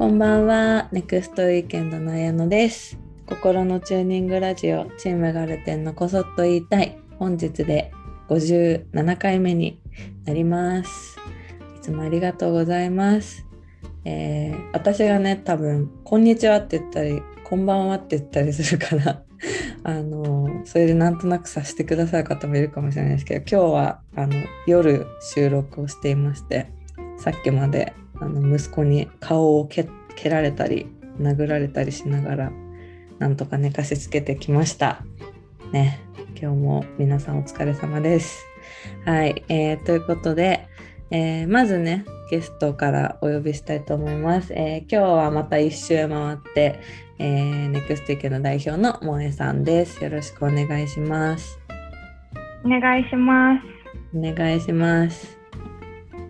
こんばんは、ネクストウィーケンドの綾乃です。心のチューニングラジオ、チームガルテンのこそっと言いたい。本日で57回目になります。いつもありがとうございます。えー私がね、多分、こんにちはって言ったり、こんばんはって言ったりするから、あのそれでなんとなくさせてくださる方もいるかもしれないですけど、今日はあの夜収録をしていまして、さっきまであの息子に顔を蹴蹴られたり殴られたりしながらなんとか寝かしつけてきました。ね、今日も皆さんお疲れ様です。はい、えーということで、えーまずねゲストからお呼びしたいと思います。えー今日はまた一周回って、えー、ネクスティケの代表の萌えさんです。よろしくお願いします。お願いします。お願いします。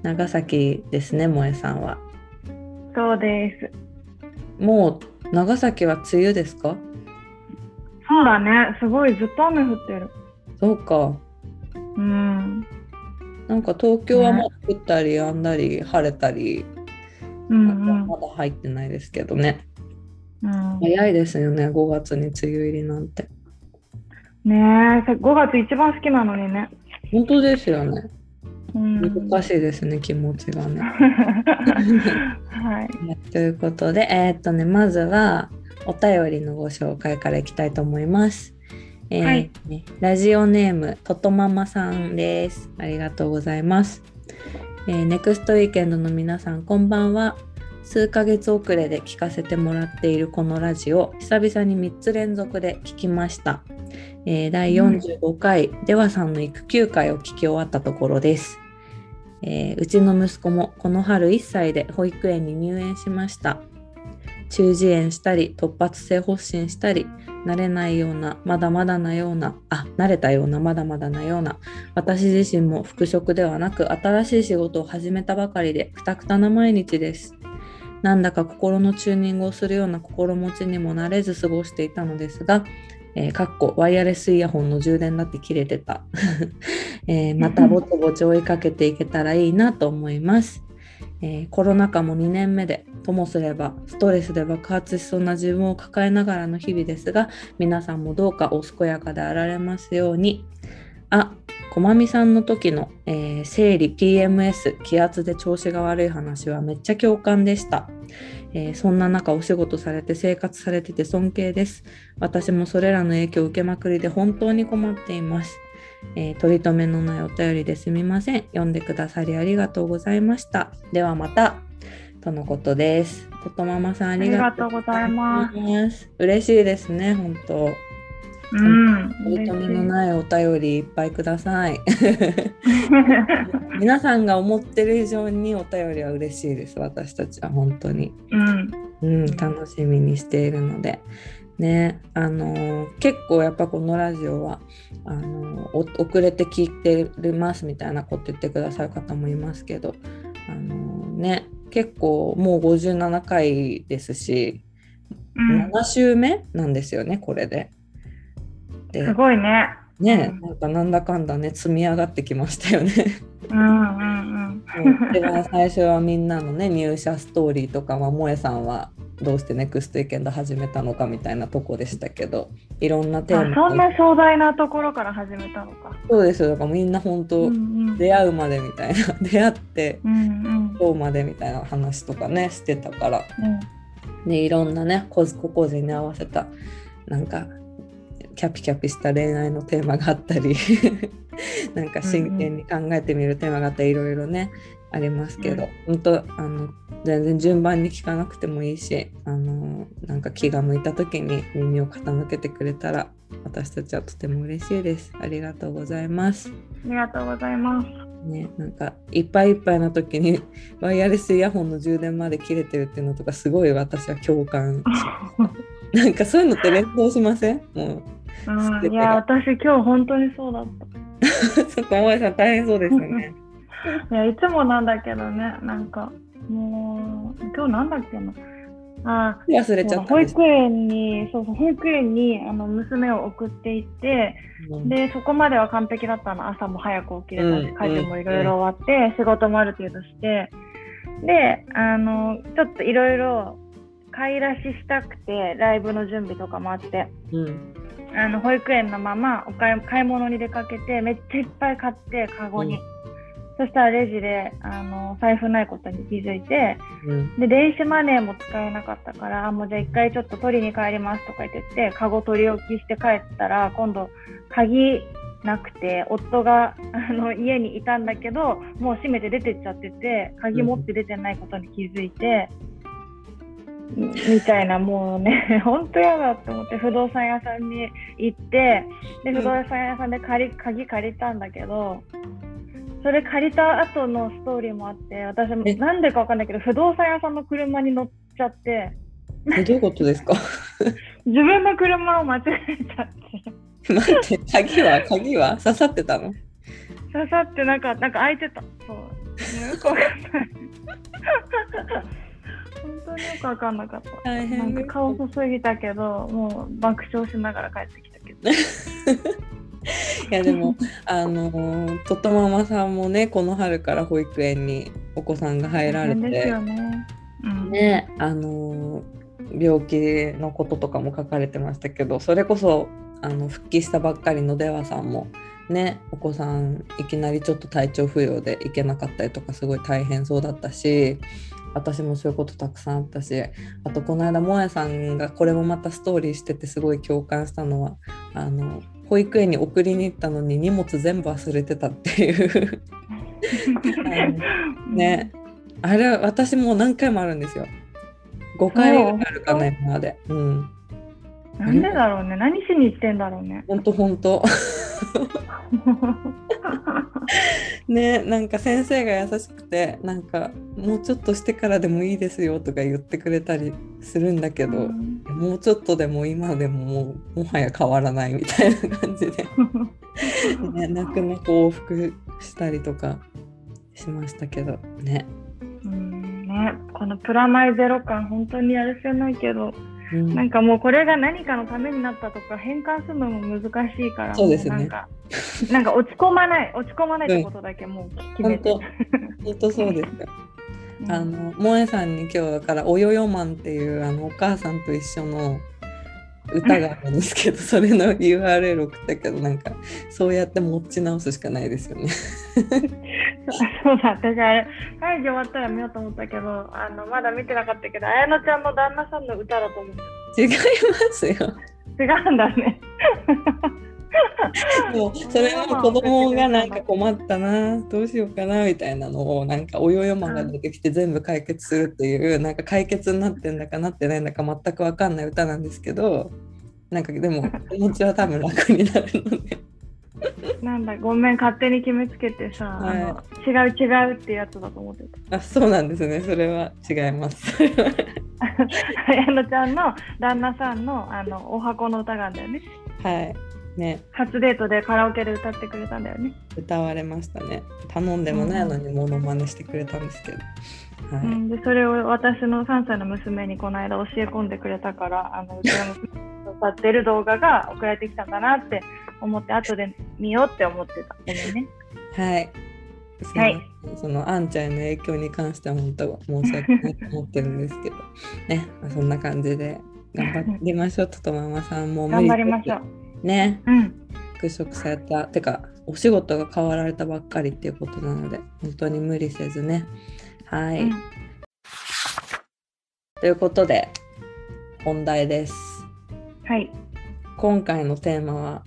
長崎ですね、萌えさんは。そうです。もう長崎は梅雨ですか？そうだね。すごいずっと雨降ってる。そうか。うん。なんか東京はまだ降ったりやんだり晴れたり、うんまだ入ってないですけどね。うん。うん、早いですよね、5月に梅雨入りなんて。ねえ、5月一番好きなのにね。本当ですよね。うん。難しいですね、気持ちがね。はい。ということで、えーっとね、まずはお便りのご紹介からいきたいと思います。えーはいラジオネームととママさんです。ありがとうございます。えーネクストウィーケンドの皆さん、こんばんは。数ヶ月遅れで聞かせてもらっているこのラジオ、久々に3つ連続で聞きました。えー第45回、デワさんの育休会を聞き終わったところです。えーうちの息子もこの春1歳で保育園に入園しました。中耳炎したり突発性発疹したり慣れないようなまだまだなようなあ慣れたようなまだまだなような私自身も復職ではなく新しい仕事を始めたばかりでくたくたな毎日です。なんだか心のチューニングをするような心持ちにもなれず過ごしていたのですが、えーかっこワイヤレスイヤホンの充電だって切れてた、えーまたぼちぼち追いかけていけたらいいなと思います、えーコロナ禍も2年目でともすればストレスで爆発しそうな自分を抱えながらの日々ですが皆さんもどうかお健やかであられますように。あこまみさんの時の、えー生理 PMS 気圧で調子が悪い話はめっちゃ共感でした、えーそんな中お仕事されて生活されてて尊敬です。私もそれらの影響を受けまくりで本当に困っています、えー取り留めのないお便りですみません。読んでくださりありがとうございました。ではまた。とのことです。ことままさんあありがとうござい。ます。嬉しいですね本当うん。取り留めのい。ないお便りいっぱいください 皆さんが思ってる以上にお便りは嬉しいです私たちは本当に、うん。うん、楽しみにしているのでねあのー結構やっぱこのラジオはあのーお遅れて聞いてますみたいなこと言ってくださる方もいますけどあのーね結構もう57回ですし、うん。7週目なんですよねこれで。ですごいね。ねうんなんかなんだかんだね積み上がってきましたよね。うんうんうん。では最初はみんなのね入社ストーリーとかは萌えさんはどうしてネクストイケンド始めたのかみたいなとこでしたけどいろんなテーマあそんな壮大なところから始めたのか。そうですよだからみんな本当、うんうん。出会うまでみたいな 出会ってうんうん。今日までみたいな話とかねしてたからうんでいろんなね個個個人に合わせたなんかキャピキャピした恋愛のテーマがあったり なんか真剣に考えてみるテーマがあったりいろいろねありますけど、本当あの全然順番に聞かなくてもいいしあのなんか気が向いた時に耳を傾けてくれたら私たちはとても嬉しいです。ありがとうございます。ありがとうございます。ねなんかいっぱいいっぱいな時にワイヤレスイヤホンの充電まで切れてるっていうのとかすごい私は共感し なんかそういうのって連動しません？もうん、いや、私今日本当にそうだった。う そこ大江さん大変そうですよね。いや、いつもなんだけどね、なんか、もう、今日なんだっけな。あ忘れちゃった保育園に、そうそう、保育園にあの娘を送っていって、うん。で、そこまでは完璧だったの。朝も早く起きれたしうん、家事もいろいろ終わって、仕事もある程度して、で、あの、ちょっといろいろ買い出ししたくてライブの準備とかもあって。うんあの保育園のままお買い買い物に出かけてめっちゃいっぱい買ってカゴに、うん。そしたらレジであの財布ないことに気づいてうん。で電子マネーも使えなかったからあもうじゃあ一回ちょっと取りに帰りますとか言ってってカゴ取り置きして帰ったら今度鍵なくて夫があの家にいたんだけどもう閉めて出てっちゃってて鍵持って出てないことに気づいて、みみたいなもうね 本当嫌だって思って不動産屋さんに行ってでうん。不動産屋さんで借り鍵借りたんだけど。それ借りた後のストーリーもあって私もえ？なんでかわかんないけど不動産屋さんの車に乗っちゃって。えどういうことですか？自分の車を間違えちゃって。待って鍵は？鍵は？刺さってたの？刺さってなんかなんか開いてた。そう。ねよくわかんない本当によくわかんなかった。大変なんか顔注ぎたけどもう爆笑しながら帰ってきたけど。いやでもあのーととママさんもねこの春から保育園にお子さんが入られ大変ですてよね、うん、ねあのー病気のこととかも書かれてましたけどそれこそあの復帰したばっかりの出羽さんもねお子さんいきなりちょっと体調不良で行けなかったりとかすごい大変そうだったし私もそういうことたくさんあったしあとこの間もやさんがこれもまたストーリーしててすごい共感したのはあの保育園に送りに行ったのに荷物全部忘れてたっていう。ね。あれ私もう何回もあるんですよ。5回あるかな今まで。うんなんでだろうね。何しに行ってんだろうね。ほんとほんと。ねなんか先生が優しくてなんかもうちょっとしてからでもいいですよとか言ってくれたりするんだけど、うん。もうちょっとでも今でももうもはや変わらないみたいな感じで、ね、泣く泣く往復したりとかしましたけど。ね。うん。ね、このプラマイゼロ感本当にやるせないけど、うん。なんかもうこれが何かのためになったとか変換するのも難しいからそうですね。もなんかなんか落ち込まない落ち込まないってことだけもう決めて、本本当そうですあの萌えさんに今日だから「およよマン」っていうあのお母さんと一緒の歌があるんですけどそれの URL 送ったけどなんかそうやって持ち直すしかないですよね。そうだ私あれ会議終わったら見ようと思ったけどあのまだ見てなかったけど綾乃ちゃんの旦那さんの歌だと思って違いますよ。違うんだね もうそれも子供がなんか困ったなどうしようかなみたいなのをなんかおよよマンが出てきて全部解決するっていうなんか解決になってんだかなってないんだか全く分かんない歌なんですけどなんかでも気持ちは多分楽になるのでなんだごめん勝手に決めつけてさ、はいあの違う違うってやつだと思ってたあそうなんですねそれは違います。綾乃ちゃんの旦那さんのあのお箱の歌があるんだよねはいね。初デートでカラオケで歌ってくれたんだよね、歌われましたね。頼んでもないのにモノマネしてくれたんですけど、はい。うん、でそれを私の3歳の娘にこの間教え込んでくれたからあのうちの歌ってる動画が送られてきたんだなって思って後で見ようって思ってた。ごめんね。はい。はい。そのあんちゃんへの影響に関しては本当申し訳ないと思ってるんですけど、ね、まあそんな感じで頑張りましょう。ととママさんも頑張りましょうう。ね、うん。復職された、てかお仕事が変わられたばっかりっていうことなので、本当に無理せずね。はい。うん。ということで本題です。はい。今回のテーマは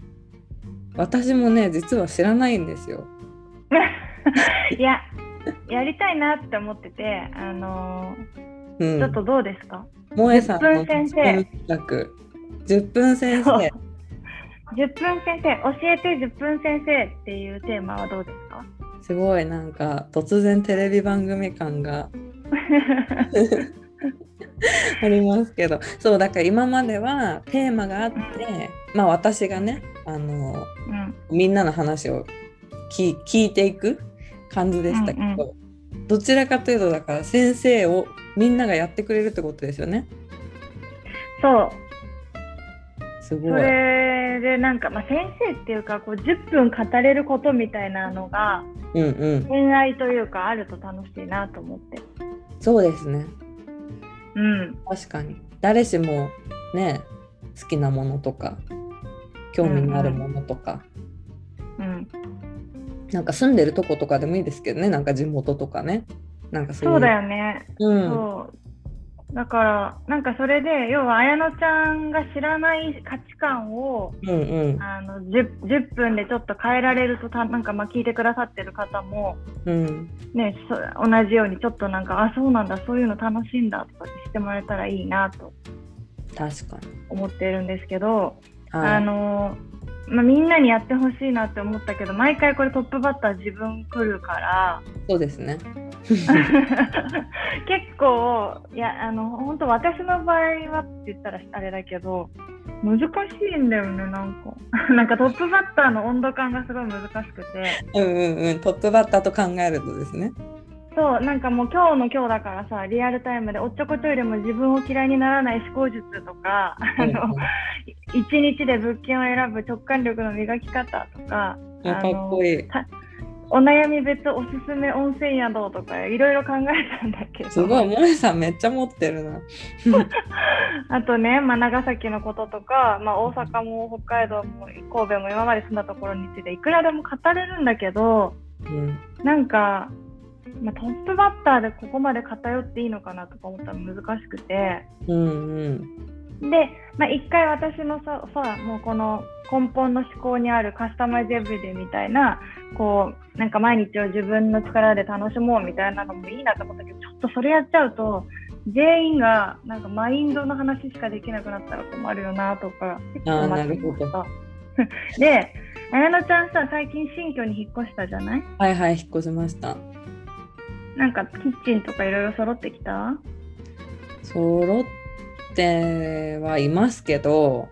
私もね実は知らないんですよ。いややりたいなって思っててあのうん、ーちょっとどうですか、萌えさんの10分先生。企画。10分先生10分先生教えて10分先生っていうテーマはどうですか？すごいなんか突然テレビ番組感がありますけど。そうだから今まではテーマがあってまあ私がねあのうん。みんなの話を聞聞いていく感じでしたけど、どちらかというとだから先生をみんながやってくれるってことですよね。そうすごい。それでなんか、まあ、先生っていうかこう10分語れることみたいなのがうんうん。恋愛というかあると楽しいなと思って。そうですね。うん。確かに。誰しもね好きなものとか興味のあるものとか、うん。なんか住んでるとことかでもいいですけどねなんか地元とかね。なんかそう。そうだよね。うん。そう。だから、なんかそれで、要は、綾乃ちゃんが知らない価値観を、うんうん。あの 10, 10分でちょっと変えられるとた、なんかまあ聞いてくださってる方も、うん。ね、そ同じようにちょっとなんか、あ、そうなんだ、そういうの楽しいんだとかってしてもらえたらいいなと。確かに、思ってるんですけど、はい、あのまあ、みんなにやってほしいなって思ったけど毎回これトップバッター自分来るからそうですね 結構いやあの本当私の場合はって言ったらあれだけど難しいんだよねなんか。なんかトップバッターの温度感がすごい難しくて。うんうんうん。トップバッターと考えるとですね。そうなんかもう今日の今日だからさリアルタイムでおっちょこちょいでも自分を嫌いにならない思考術とかあの一日で物件を選ぶ直感力の磨き方とかうんかっこいいお悩み別おすすめ温泉宿とかいろいろ考えたんだけど。すごい萌えさんめっちゃ持ってるな。あとね、まあ、長崎のこととか、まあ、大阪も北海道も神戸も今まで住んだところについていくらでも語れるんだけどうん。なんか、まあ、トップバッターでここまで偏っていいのかなとか思ったら難しくて。うんうん。で、まあ、一回私のささもうこの根本の思考にあるカスタマイズエブリデイみたいなこうなんか毎日を自分の力で楽しもうみたいなのもいいなと思ったけどちょっとそれやっちゃうと全員がなんかマインドの話しかできなくなったら困るよなとか結構思ってました。で、綾乃ちゃんさ最近新居に引っ越したじゃない？はいはい引っ越しました。なんかキッチンとかいろいろ揃ってきた？揃ってはいますけど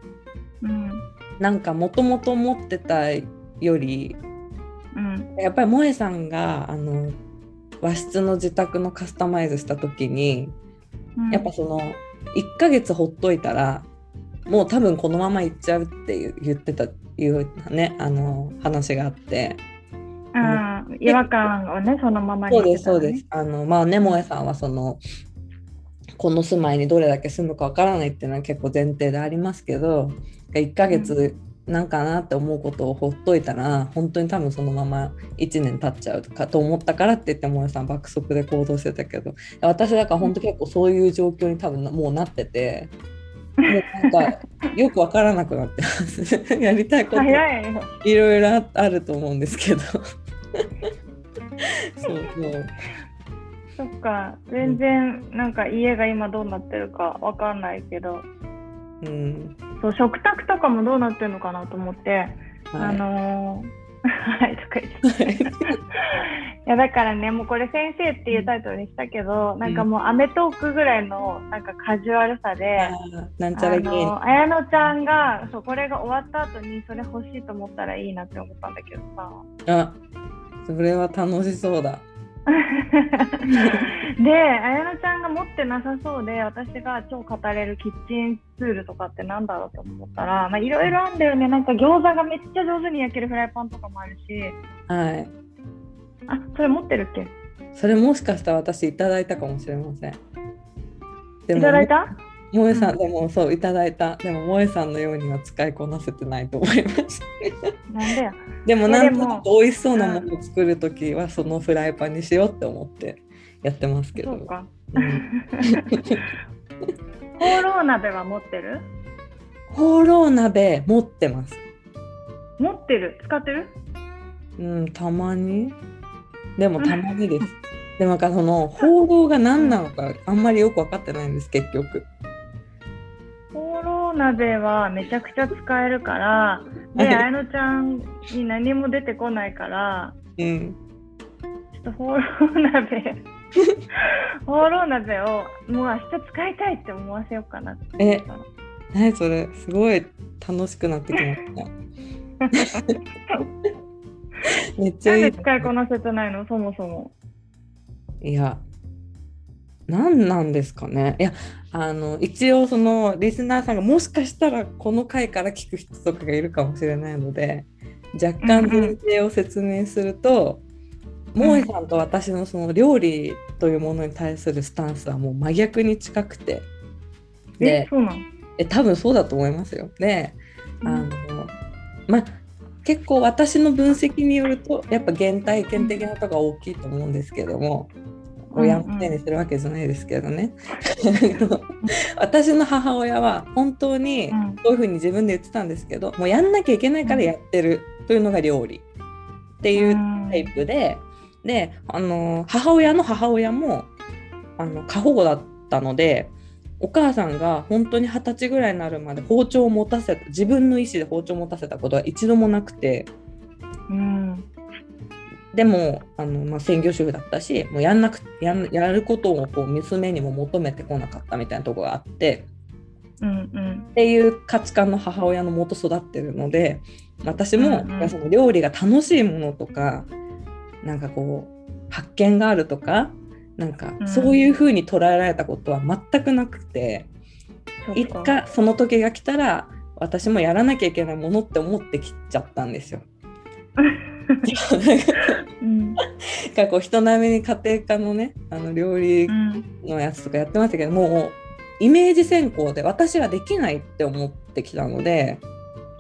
うん。なんかもともと持ってたよりうん。やっぱり萌えさんがあの和室の自宅のカスタマイズした時にうん。やっぱその1ヶ月ほっといたらもう多分このまま行っちゃうって言ってたいうねあの話があって。うん。違和感をねそのままにそうですそうです。あのまあね萌えさんはそのこの住まいにどれだけ住むかわからないっていうのは結構前提でありますけど1ヶ月なんかなって思うことをほっといたら本当に多分そのまま1年経っちゃうかと思ったからって言って萌えさん爆速で行動してたけど。私だから本当結構そういう状況に多分もうなってて。もうなんか よくわからなくなってます。やりたいこと早いろいろああると思うんですけど。そうそう。そっか。全然なんか家が今どうなってるかわかんないけどうん。そう食卓とかもどうなってるのかなと思って、あはい。のーはいとか言って。いやだからねもうこれ「先生」っていうタイトルにしたけど、なんかもう『アメトーーク』ぐらいのなんかカジュアルさで。なんちゃあら芸人の綾乃ちゃんがそうこれが終わった後にそれ欲しいと思ったらいいなって思ったんだけどさ。あそれは楽しそうだ で綾乃ちゃんが持ってなさそうで私が超語れるキッチンツールとかってなんだろうと思ったらまあいろいろあるんだよね。なんか餃子がめっちゃ上手に焼けるフライパンとかもあるし。はい。あそれ持ってるっけ？それもしかしたら私いただいたかもしれません。でいただいた？萌えさん、うん。でもそういただいたでも萌えさん。のようには使いこなせてないと思いますなんでよでもいやでもなんとなく美味しそうなものを作るときはそのフライパンにしようって思ってやってますけど。そうか。うん。ホーロー鍋は持ってる？ホーロー鍋持ってます。持ってる？使ってる？うんたまに。でもたまにです。でもなんかその報道が何なのかあんまりよく分かってないんです結局鍋はめちゃくちゃ使えるから ではい綾乃ちゃんに何も出てこないからうん。ちょっとホーロー鍋ホーロー鍋をもう明日使いたいって思わせようかなって思ったの。何それ？すごい楽しくなってきました。めっちゃない。んいで使いこなせてないの？そもそも。いや何なんですかねいやあの一応そのリスナーさんがもしかしたらこの回から聞く人とかがいるかもしれないので若干前提を説明すると、萌えさんと私のその料理というものに対するスタンスはもう真逆に近くてえでそうなの？え多分そうだと思いますよ。であのまあ結構私の分析によるとやっぱ原体験的なとこが大きいと思うんですけども。親のせいにするわけじゃないですけどね。私の母親は本当にうん。そういうふうに自分で言ってたんですけどもうやんなきゃいけないからやってるというのが料理。っていうタイプでであの母親の母親もあの過保護だったのでお母さんが本当に二十歳ぐらいになるまで包丁を持たせた自分の意思で包丁を持たせたことは一度もなくて。うんでもあの、まあ、専業主婦だったしもうやんなくやんやることをこう娘にも求めてこなかったみたいなところがあって。うんうん。っていう価値観の母親のもと育ってるので私も、うんうん。その料理が楽しいものとかなんかこう発見があるとかなんかうん。そういう風に捉えられたことは全くなくて、いつか。その時が来たら私もやらなきゃいけないものって思ってきちゃったんですよ。うん なんかこう人並みに家庭科のねあの料理うんのやつとかやってましたけどもうイメージ先行で私はできないって思ってきたので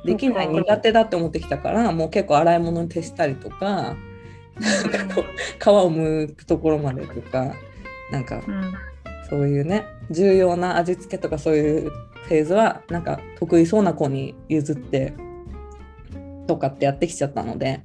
できない苦手だって思ってきたからもう結構洗い物に徹したりとかなんかこう皮を剥くところまでとかなんかうんそういうね重要な味付けとかそういうフェーズはなんか得意そうな子に譲ってとかってやってきちゃったので。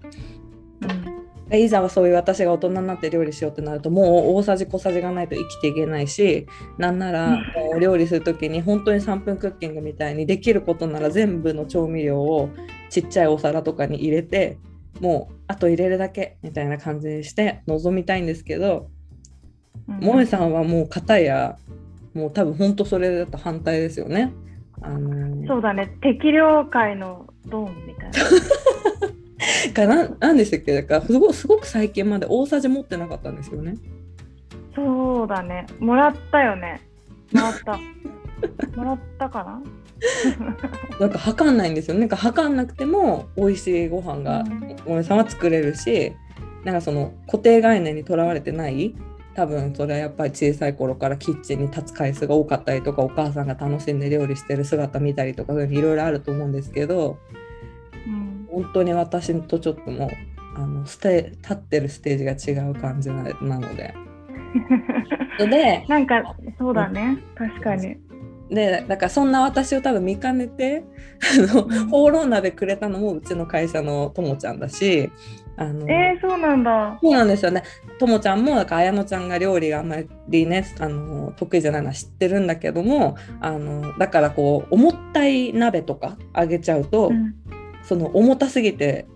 うんいざはそういう私が大人になって料理しようってなるともう大さじ小さじがないと生きていけないしなんならうん。もう料理する時に本当に3分クッキングみたいにできることなら全部の調味料をちっちゃいお皿とかに入れてもうあと入れるだけみたいな感じにして臨みたいんですけどうん。萌えさんはもう片やもう多分本当それだと反対ですよね。あのそうだね。適量界のドンみたいな かななんでしたっけだからすごすごく最近まで大さじ持ってなかったんですよね。そうだねもらったよねもらった もらったかな？なんか測んないんですよね。なんか測んなくても美味しいご飯がうんお姉さんは作れるし、なんかその固定概念にとらわれてない。多分それはやっぱり小さい頃からキッチンに立つ回数が多かったりとかお母さんが楽しんで料理してる姿見たりとかいろいろあると思うんですけどうん本当に私とちょっともうあのステ立ってるステージが違う感じななので。でなんかそうだね。確かに。でだからそんな私を多分見かねてあのうん。放浪鍋くれたのもうちの会社のともちゃんだしあの、えー、そうなんだ。そうなんですよね。ともちゃんもだから綾乃ちゃんが料理があんまりねあの得意じゃないのは知ってるんだけどもあのだからこう重たい鍋とかあげちゃうと、うんその重たすぎて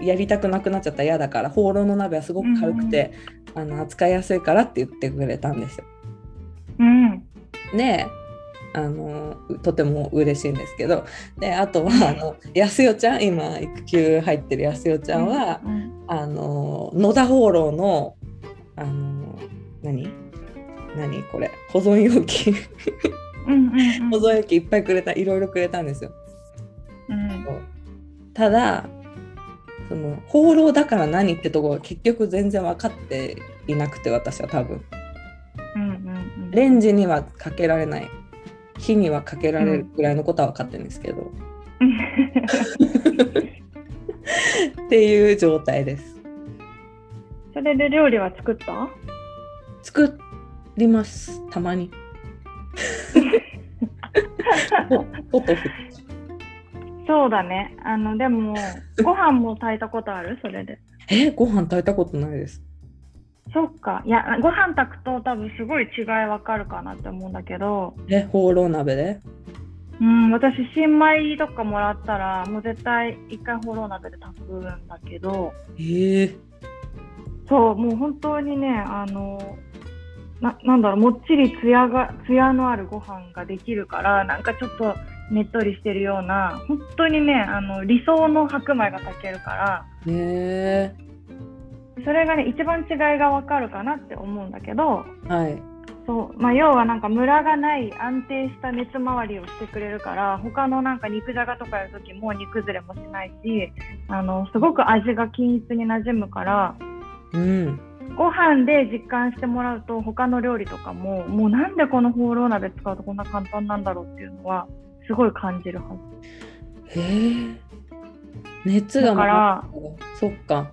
やりたくなくなっちゃったら嫌だから放浪の鍋はすごく軽くて、あの扱いやすいからって言ってくれたんですよ。うん。であのとても嬉しいんですけどであとはあの安代ちゃん今育休入ってる安代ちゃんは、うんあの野田放浪のあの何？何？これ。保存容器。うんうんうん。保存容器いっぱいくれたいろいろくれたんですよ。うんただその放浪だから何ってとこが結局全然分かっていなくて私は多分。うんうんうん。レンジにはかけられない。火にはかけられるぐらいのことは分かってるんですけど、っていう状態です。それで料理は作った？作ります。たまに。ポトフそうだね。あのでも ご飯も炊いたことある？それで。えご飯炊いたことないです。そっか。いやご飯炊くと多分すごい違いわかるかなって思うんだけど。え放浪鍋で？うん私新米とかもらったらもう絶対一回ホロ鍋で炊くんだけど。え。ー、そうもう本当にねあのななんだろうもっちりつやがつやのあるご飯ができるからなんかちょっとねっとりしてるような本当にねあの理想の白米が炊けるからえそれがね一番違いがわかるかなって思うんだけどー、はい。そう、まあ、要はなんかムラがない安定した熱回りをしてくれるから他のなんか肉じゃがとかやる時も煮崩れもしないしあのすごく味が均一になじむからうん。ご飯で実感してもらうと他の料理とかももうなんでこのホーロー鍋使うとこんな簡単なんだろうっていうのはすごい感じるはず。へえ熱がだ。からそっか。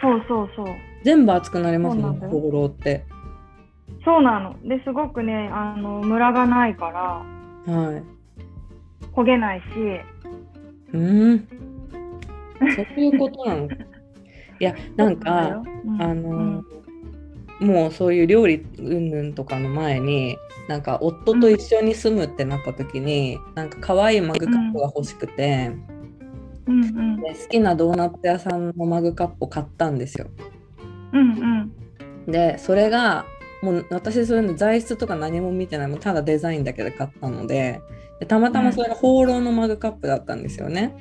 そうそうそう。全部熱くなりますもんなんだよ。ホーローって。そうなの。ですごくねあのムラがないからはい。焦げないし。うん。そういうことなの。いやなんかうんあの、もうそういう料理云々とかの前になんか夫と一緒に住むってなった時に、なんか可愛いマグカップが欲しくて、うんうんで好きなドーナツ屋さんのマグカップを買ったんですよ。うんうんでそれがもう私そういうの材質とか何も見てないもうただデザインだけで買ったのででたまたまそれが放浪のマグカップだったんですよね。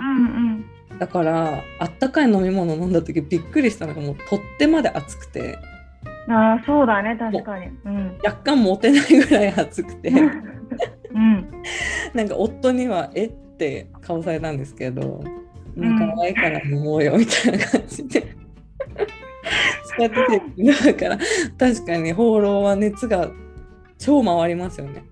うんだからあったかい飲み物飲んだ時びっくりしたのがもう取っ手まで熱くてうん。ああそうだね確かに。うん。若干持てないぐらい熱くてうん。なんか夫にはえって顔されたんですけど、うん可愛いから飲もうよみたいな感じで使っててだから確かに放浪は熱が超回りますよね。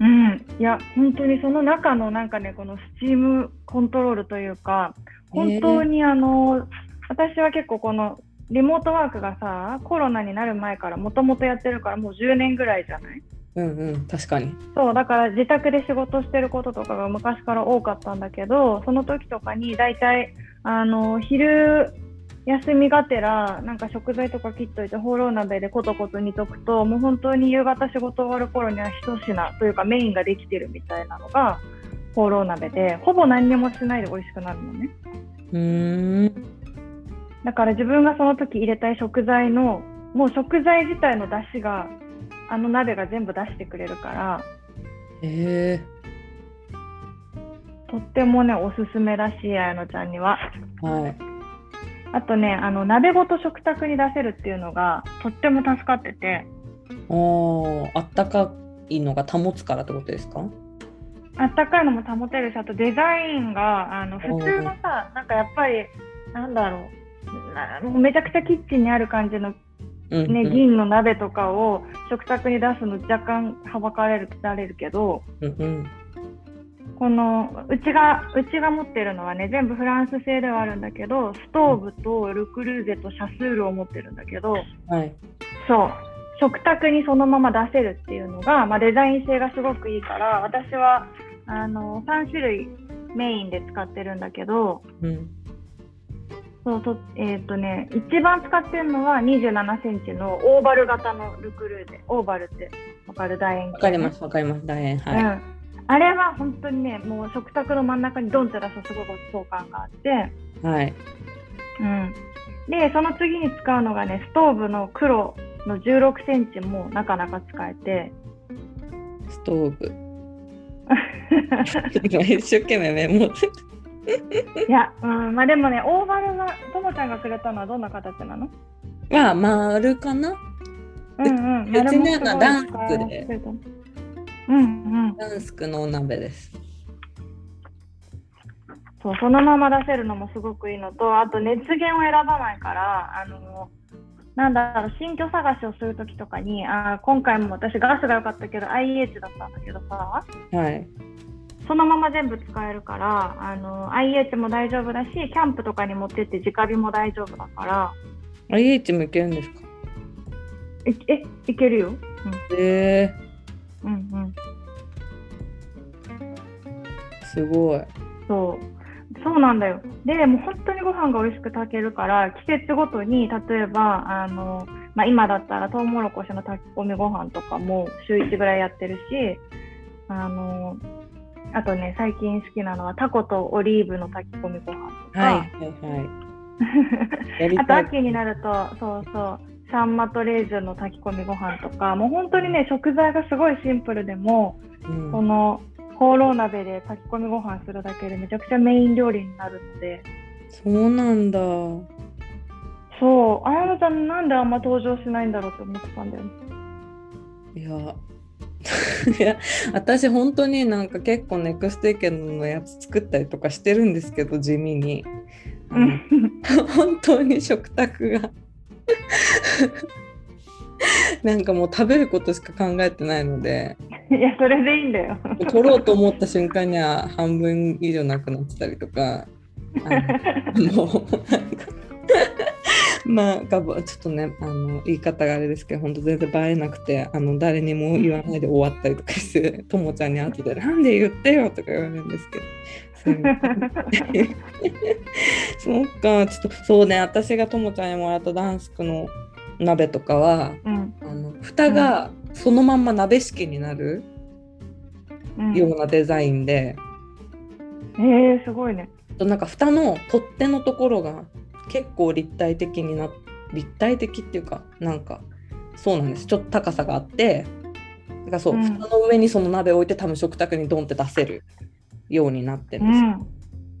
うん、いや本当にその中のなんかねこのスチームコントロールというか本当にあの、私は結構このリモートワークがさコロナになる前からもともとやってるからもう10年ぐらいじゃない？うんうん確かに。そうだから自宅で仕事してることとかが昔から多かったんだけどその時とかに大体あの昼休みがてらなんか食材とか切っといてホーロー鍋でコトコト煮とくともう本当に夕方仕事終わる頃には一品というかメインができてるみたいなのがホーロー鍋でほぼ何にもしないで美味しくなるのね。うーんだから自分がその時入れたい食材のもう食材自体の出汁があの鍋が全部出してくれるからへえ。とってもねおすすめだし綾乃ちゃんには。はい。あとね、あの鍋ごと食卓に出せるっていうのがとっても助かってて、おーあったかいのが保つからってことですか？あったかいのも保てるし、あとデザインがあの普通のさ、なんかやっぱり、なんだろうめちゃくちゃキッチンにある感じの、うん、ねうん銀の鍋とかを食卓に出すの若干はばかれるられるけど、うんうんこのうちがうちが持ってるのはね全部フランス製ではあるんだけどストーブとルクルーゼとシャスールを持ってるんだけどはい。そう食卓にそのまま出せるっていうのが、まあ、デザイン性がすごくいいから私はあの3種類メインで使ってるんだけどうん。そうとえっ、とね一番使ってるのは27センチのオーバル型のルクルーゼオーバルってわかる？楕円形わかりますわかります。大変はい。うん、あれは本当にねもう食卓の真ん中にドンって出すとすごいごちそう感があって、はい。うん、でその次に使うのがねストーブの黒の16センチもなかなか使えてストーブ。今一生懸命メモ いや、うん、まあでもねオーバルはともちゃんがくれたのはどんな形なの？まあ丸かな？うんうんうちね丸もすごいダンスでううんうん。ダンスクのお鍋です。そうそのまま出せるのもすごくいいのとあと熱源を選ばないからあのなんだろう新居探しをするときとかにあー今回も私ガスが良かったけど IH だったんだけどさ。はい。そのまま全部使えるからあの IH も大丈夫だしキャンプとかに持ってって直火も大丈夫だから。IH もいけるんですか？ええいけるよ、えうん、うんうん。ー、すごい。そう。そうなんだよ。でもう本当にご飯が美味しく炊けるから季節ごとに例えばあの、まあ、今だったらトウモロコシの炊き込みご飯とかも週1ぐらいやってるしあのあとね最近好きなのはタコとオリーブの炊き込みご飯とか、はいはいはい。あと。秋になるとそうそうサンマとレーズンの炊き込みご飯とかもう本当にね食材がすごいシンプルでもうんこのホーロー鍋で炊き込みご飯するだけでめちゃくちゃメイン料理になるのでそうなんだ。そう綾乃ちゃんなんであんま登場しないんだろうって思ってたんだよねいや。いや私本当になんか結構ネクストイケンのやつ作ったりとかしてるんですけど地味に。あの本当に食卓が。なんかもう食べることしか考えてないので。いやそれでいいんだよ。取ろうと思った瞬間には半分以上なくなってたりとか。もうまあちょっとねあの言い方があれですけど本当全然映えなくてあの誰にも言わないで終わったりとかしてともちゃんに後で「なんで言ってよ」とか言われるんですけど。そ っかちょっとそうね私がともちゃんにもらったダンスクの鍋とかはうんあの蓋がそのまんま鍋敷になるうん、ようなデザインで、えー、すごいね。となんか蓋の取っ手のところが結構立体的にな立体的っていうかなんかそうなんですちょっと高さがあってだからそう、うん蓋の上にその鍋を置いて多分食卓にドンって出せるようになってるですよ、うんん。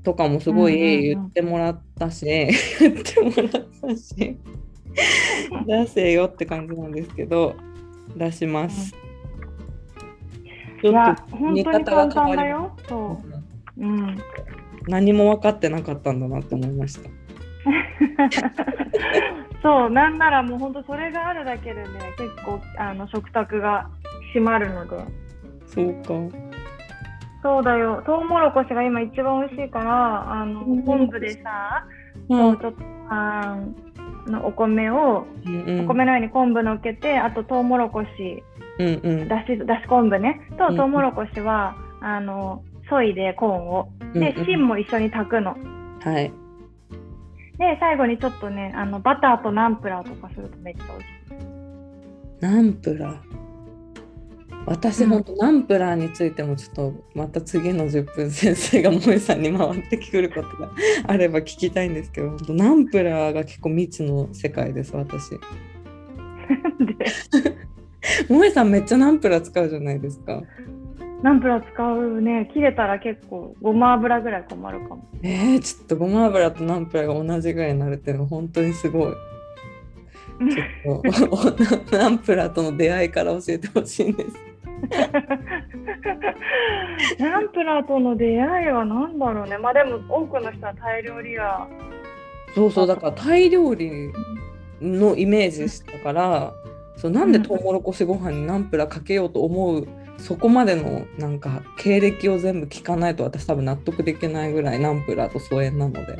とかもすごいうんうんうん言ってもらったし、言ってもらったし出せよって感じなんですけど出します。ちょいや本当に簡単だよ。そう。うん。何も分かってなかったんだなって思いました。そうなんならもう本当それがあるだけでね結構あの食卓が閉まるので。そうか。そうだよ。トウモロコシが今一番美味しいからあのうん。昆布でさ、うん。ちょっとあのお米を、うんうん。お米の上に昆布のっけてあとトウモロコシ。うんうん。だしだし昆布ね。とうんトウモロコシは、あの削いでコーンを。でうんうん。芯も一緒に炊くの。はい。で最後にちょっとねあのバターとナンプラーとかするとめっちゃ美味しい。ナンプラー？私、うん本当ナンプラーについてもちょっとまた次の10分先生が萌さんに回ってくることが あれば聞きたいんですけど本当ナンプラーが結構未知の世界です私で？萌さんめっちゃナンプラー使うじゃないですかナンプラー使うね切れたら結構ごま油ぐらい困るかも。えー、ちょっとごま油とナンプラーが同じぐらいになるっていうのは本当にすごい。ちょっと ナンプラーとの出会いから教えてほしいんです。ナンプラーとの出会いは何だろうね。まあでも多くの人はタイ料理屋。そうそうだからタイ料理のイメージしたからそうなんでトウモロコシご飯にナンプラーかけようと思うそこまでのなんか経歴を全部聞かないと私多分納得できないぐらいナンプラーと疎遠なので。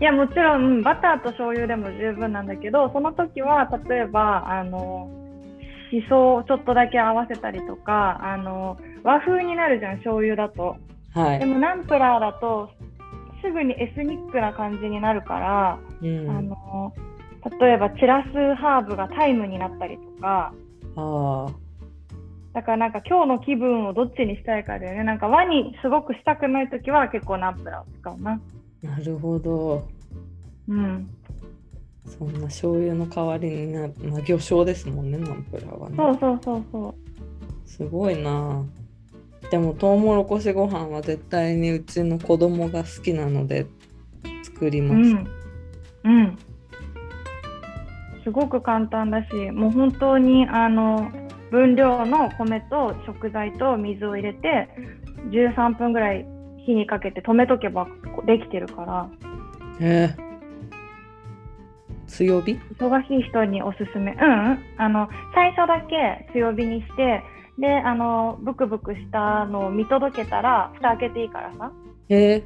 いやもちろんバターと醤油でも十分なんだけどその時は例えばあのしそをちょっとだけ合わせたりとかあの和風になるじゃん醤油だと。はい、でもナンプラーだとすぐにエスニックな感じになるから、うん、あの例えば散らすハーブがタイムになったりとか。あだからなんか今日の気分をどっちにしたいかだよね。なんか和にすごくしたくない時は結構ナンプラーを使うな。ーなるほど。うん。そんな醤油の代わりになる、まあ、魚醤ですもんねナンプラーはね。そうそうそうそう。すごいな。でもトウモロコシご飯は絶対にうちの子供が好きなので作ります、うん、うん、すごく簡単だしもう本当にあの分量の米と食材と水を入れて13分ぐらい火にかけて止めとけばできてるから。え。ー強火？忙しい人におすすめ。うん、うん、あの最初だけ強火にしてであのブクブクしたのを見届けたら蓋開けていいからさ。え。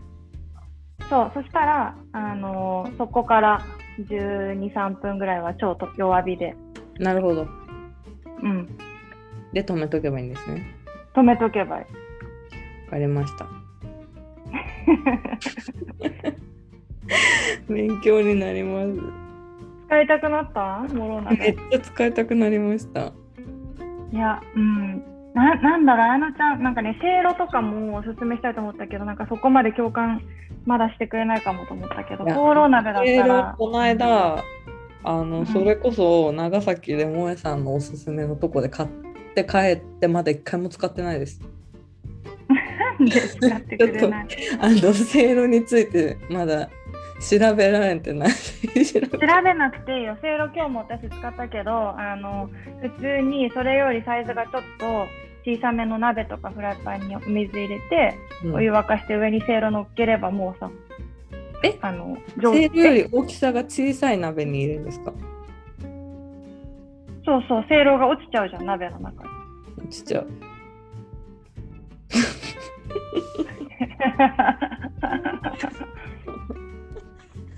そう、そしたら、あのーそこから12、3分ぐらいは超と弱火で、ー、なるほど。うん、で止めとけばいいんですね。止めとけばいい。わかりました。勉強になります。使いたくなった？モロめっ鍋。ちゃ使いたくなりました。いや、うん。ななんだろう、あのちゃん、なんかね、せいろとかもおすすめしたいと思ったけど、なんかそこまで共感まだしてくれないかもと思ったけど、いや灯籠鍋だっえーたら、この間あの、うん。それこそ長崎で萌えさんのおすすめのとこで買って帰ってまだ一回も使ってないです。なんで使ってくれない。あのせいろについてまだ調べられてない。調べなくていいよ。せいろ今日も私使ったけど、あの普通にそれよりサイズがちょっと小さめの鍋とかフライパンにお水入れて、お湯沸かして上にせいろ乗っければもうさえ？あのせいろより大きさが小さい鍋に入れるんですか？そうそう、せいろが落ちちゃうじゃん、鍋の中に。落ちちゃう。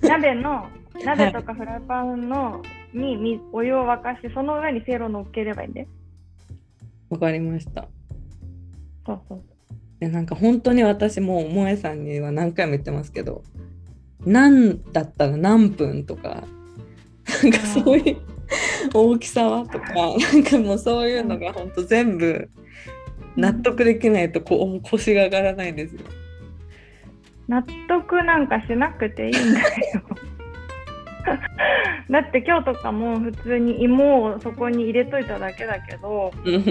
鍋の鍋とかフライパンのに水お湯を沸かしてその上にせいろを乗っければいいんでわかりました。そうそうでなんか本当に私もう萌えさんには何回も言ってますけど何だったら何分とかなんかそういう大きさはとか なんかもうそういうのが本当全部納得できないとこう腰が上がらないんですよ。納得なんかしなくていいんだよ。だって今日とかも普通に芋をそこに入れといただけだけど。うん。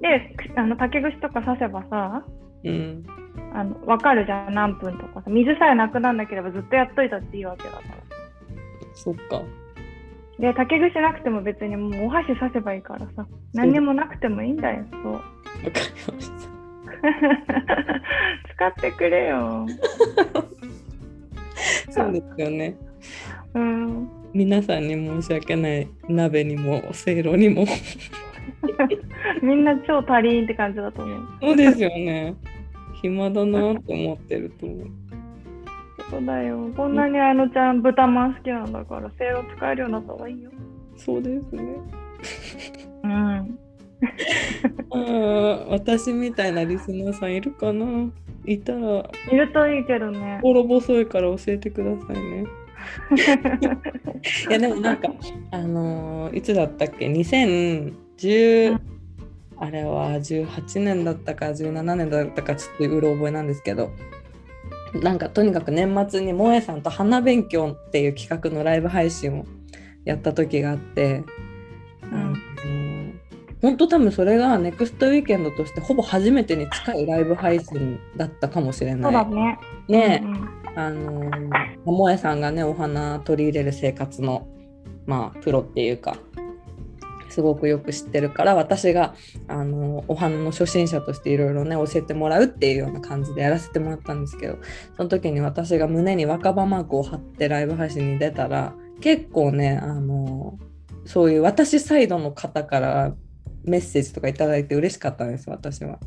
であの竹串とか刺せばさうん。あの分かるじゃん何分とかさ。水さえなくなんなければずっとやっといたっていいわけだから。そっか。で竹串なくても別にもうお箸刺せばいいからさ何にもなくてもいいんだよそうわかりました。使ってくれよそうですよね。うん皆さんに申し訳ない鍋にもせいろにも。みんな超足りんって感じだと思うそうですよね。暇だなって思ってると思う。そうだよ。こんなにあのちゃん豚まん好きなんだからせいろ使えるようになった方がいいよ。そうですね。うん。あー私みたいなリスナーさんいるかな？いたら。いるといいけどね。心細いから教えてくださいね。いやでもなんかあのーいつだったっけ？2010あれは18年だったか17年だったかちょっとうろ覚えなんですけどなんかとにかく年末に萌えさんと花勉強っていう企画のライブ配信をやった時があって、あのー本当多分それがネクストウィーケンドとしてほぼ初めてに近いライブ配信だったかもしれそうない。だね。ね。うんうん。あのー萌えさんがねお花取り入れる生活のまあプロっていうかすごくよく知ってるから私が、あのお花の初心者としていろいろね教えてもらうっていうような感じでやらせてもらったんですけどその時に私が胸に若葉マークを貼ってライブ配信に出たら結構ね、あのそういう私サイドの方からメッセージとかいただいて嬉しかったんです私は。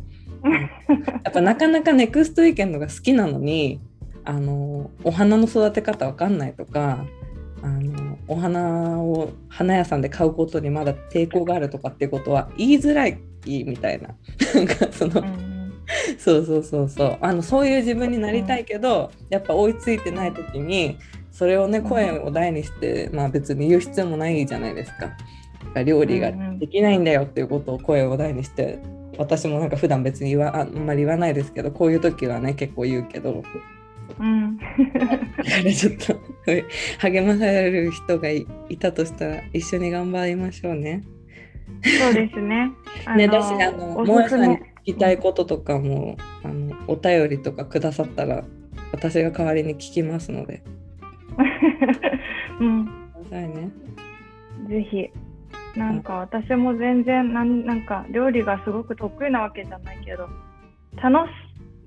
やっぱなかなかネクストウィーケンドが好きなのにあのお花の育て方わかんないとかあのお花を花屋さんで買うことにまだ抵抗があるとかっていうことは言いづらいみたいな。なんかその、うんそうそうそうそう。あのそういう自分になりたいけど、やっぱ追いついてない時にそれをねうん。声を大にして、まあ別に言う必要もないじゃないですか。料理ができないんだよっていうことを声を大にして私もなんか普段別に言わああんまり言わないですけどこういう時はね結構言うけどうんあれ ちょっと励まされる人がいいたとしたら一緒に頑張りましょうね。そうですね。ねだしあのお萌えさんに。聞きたいこととかもあのお便りとかくださったら私が代わりに聞きますので うん、くださいね。ぜひ。なんか私も全然なんなんか料理がすごく得意なわけじゃないけど楽し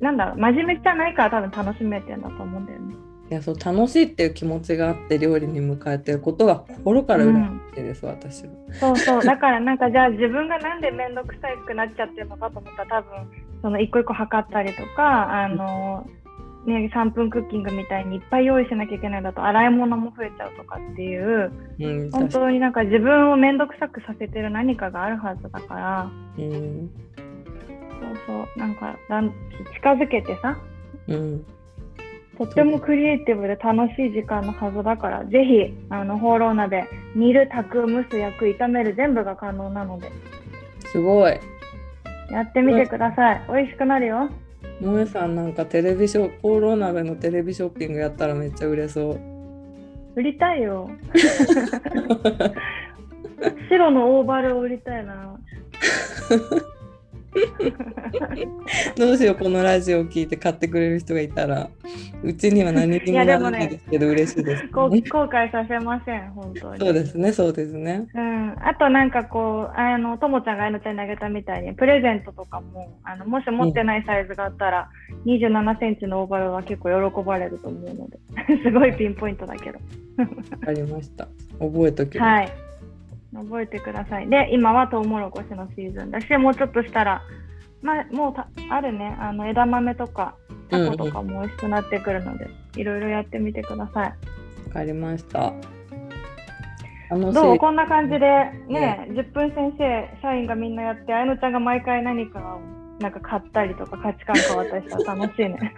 なんだろう真面目じゃないから多分楽しめてんだと思うんだよね。いやそう楽しいっていう気持ちがあって料理に向かえてることが心から羨ましいです、私は。そうそうだからなんかじゃあ自分がなんで面倒くさくなっちゃってるのかと思ったら多分その一個一個測ったりとかあの、ね、3分クッキングみたいにいっぱい用意しなきゃいけないんだと洗い物も増えちゃうとかっていううん、本当になんか自分を面倒くさくさせてる何かがあるはずだからにうんそうそう。なんかだん近づけてさうん。とってもクリエイティブで楽しい時間のはずだからぜひあのホーロー鍋煮る炊く蒸す焼く炒める全部が可能なので。すごい。やってみてください。美味しくなるよ。萌えさんなんかテレビショッポーロー鍋のテレビショッピングやったらめっちゃ売れそう。売りたいよ。白のオーバルを売りたいな どうしようこのラジオを聞いて買ってくれる人がいたら。うちには何にもならないですけど、ね、嬉しいです、ね、後悔させません本当に。そうですねそうですね。うん。あとなんかこうあのともちゃんがあのちゃんにあげたみたいにプレゼントとかもあのもし持ってないサイズがあったら、うん、2 7センチのオーバルは結構喜ばれると思うので。すごいピンポイントだけど。わかりました。覚えときはい覚えてくださいで今はトウモロコシのシーズンだしもうちょっとしたらまあ、もうあるねあの枝豆とかタコとかも美味しくなってくるので、いろいろやってみてください。わかりました。どう？こんな感じでね、ね10分先生社員がみんなやってあやのちゃんが毎回何かなんか買ったりとか価値観変わったりしたら楽しいね。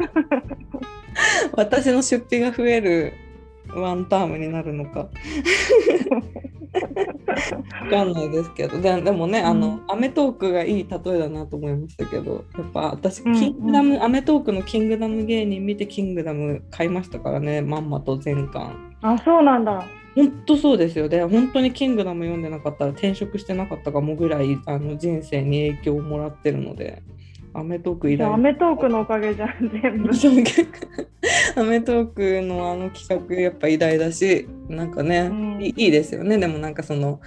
私の出費が増えるワンタームになるのか わかんないですけど。ででもね、うん、あの『アメトーーク』がいい例えだなと思いましたけどやっぱ私、キングダム『アメトーーク』の「キングダム芸人」見て「キングダム」買いましたからねまんまと全巻。あそうなんだ。本当そうですよ。で本当に「キングダム」読んでなかったら転職してなかったかもぐらいあの人生に影響をもらってるのでアメトーク以来。アメトークのおかげじゃん、全部。アメトークのあの企画やっぱ偉大だし、なんかね、うん、いいですよね。でもなんかその、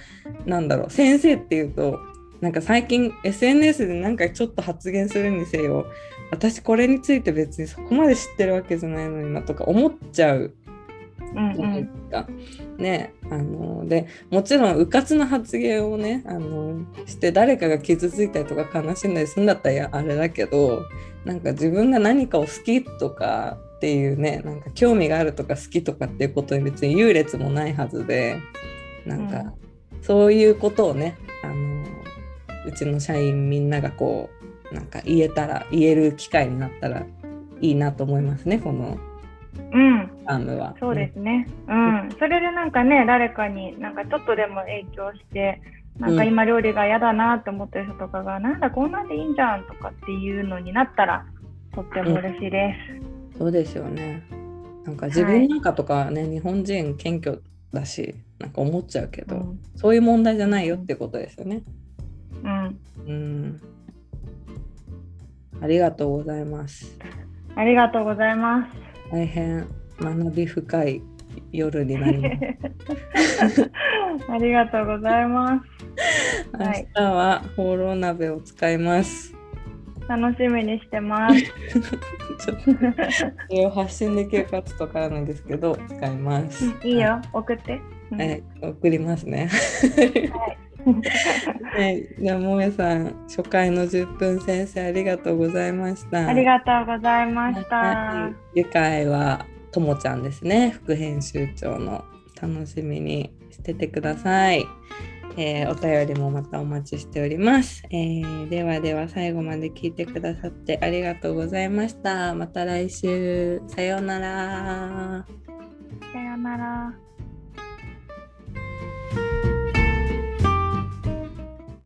なんだろう、先生っていうと、なんか最近 SNS でなんかちょっと発言するにせよ、私これについて別にそこまで知ってるわけじゃないのになとか思っちゃううんうん、ねあのでもちろんうかつな発言をねあのして誰かが傷ついたりとか悲しんだりするんだったらあれだけどなんか自分が何かを好きとかっていうねなんか興味があるとか好きとかっていうことに別に優劣もないはずでなんか、そういうことをねあのうちの社員みんながこうなんか言えたら言える機会になったらいいなと思いますねこのうん、アームは。そうですね。うん。それでなんかね、誰かになんかちょっとでも影響して、なんか今料理が嫌だなって思ってる人とかが、うん、なんだこんなんでいいんじゃんとかっていうのになったら、とっても嬉しいです。うん、そうですよね。なんか自分なんかとかね、はい、日本人謙虚だし、なんか思っちゃうけど、うん、そういう問題じゃないよってことですよね。うん。うん。ありがとうございます。ありがとうございます。大変学び深い夜になります。ありがとうございます。明日はホーロー鍋を使います。楽しみにしてます。ちょっとそれを発信できるかちょっとわからないんですけど、使います。いいよ、送って。はい、送りますね。はいはい、じゃあもえさん初回の10分先生ありがとうございました。ありがとうございました。次回はともちゃんですね副編集長の楽しみにしててください。えー、お便りもまたお待ちしております、えー、ではでは最後まで聞いてくださってありがとうございました。また来週。さようなら。さようなら。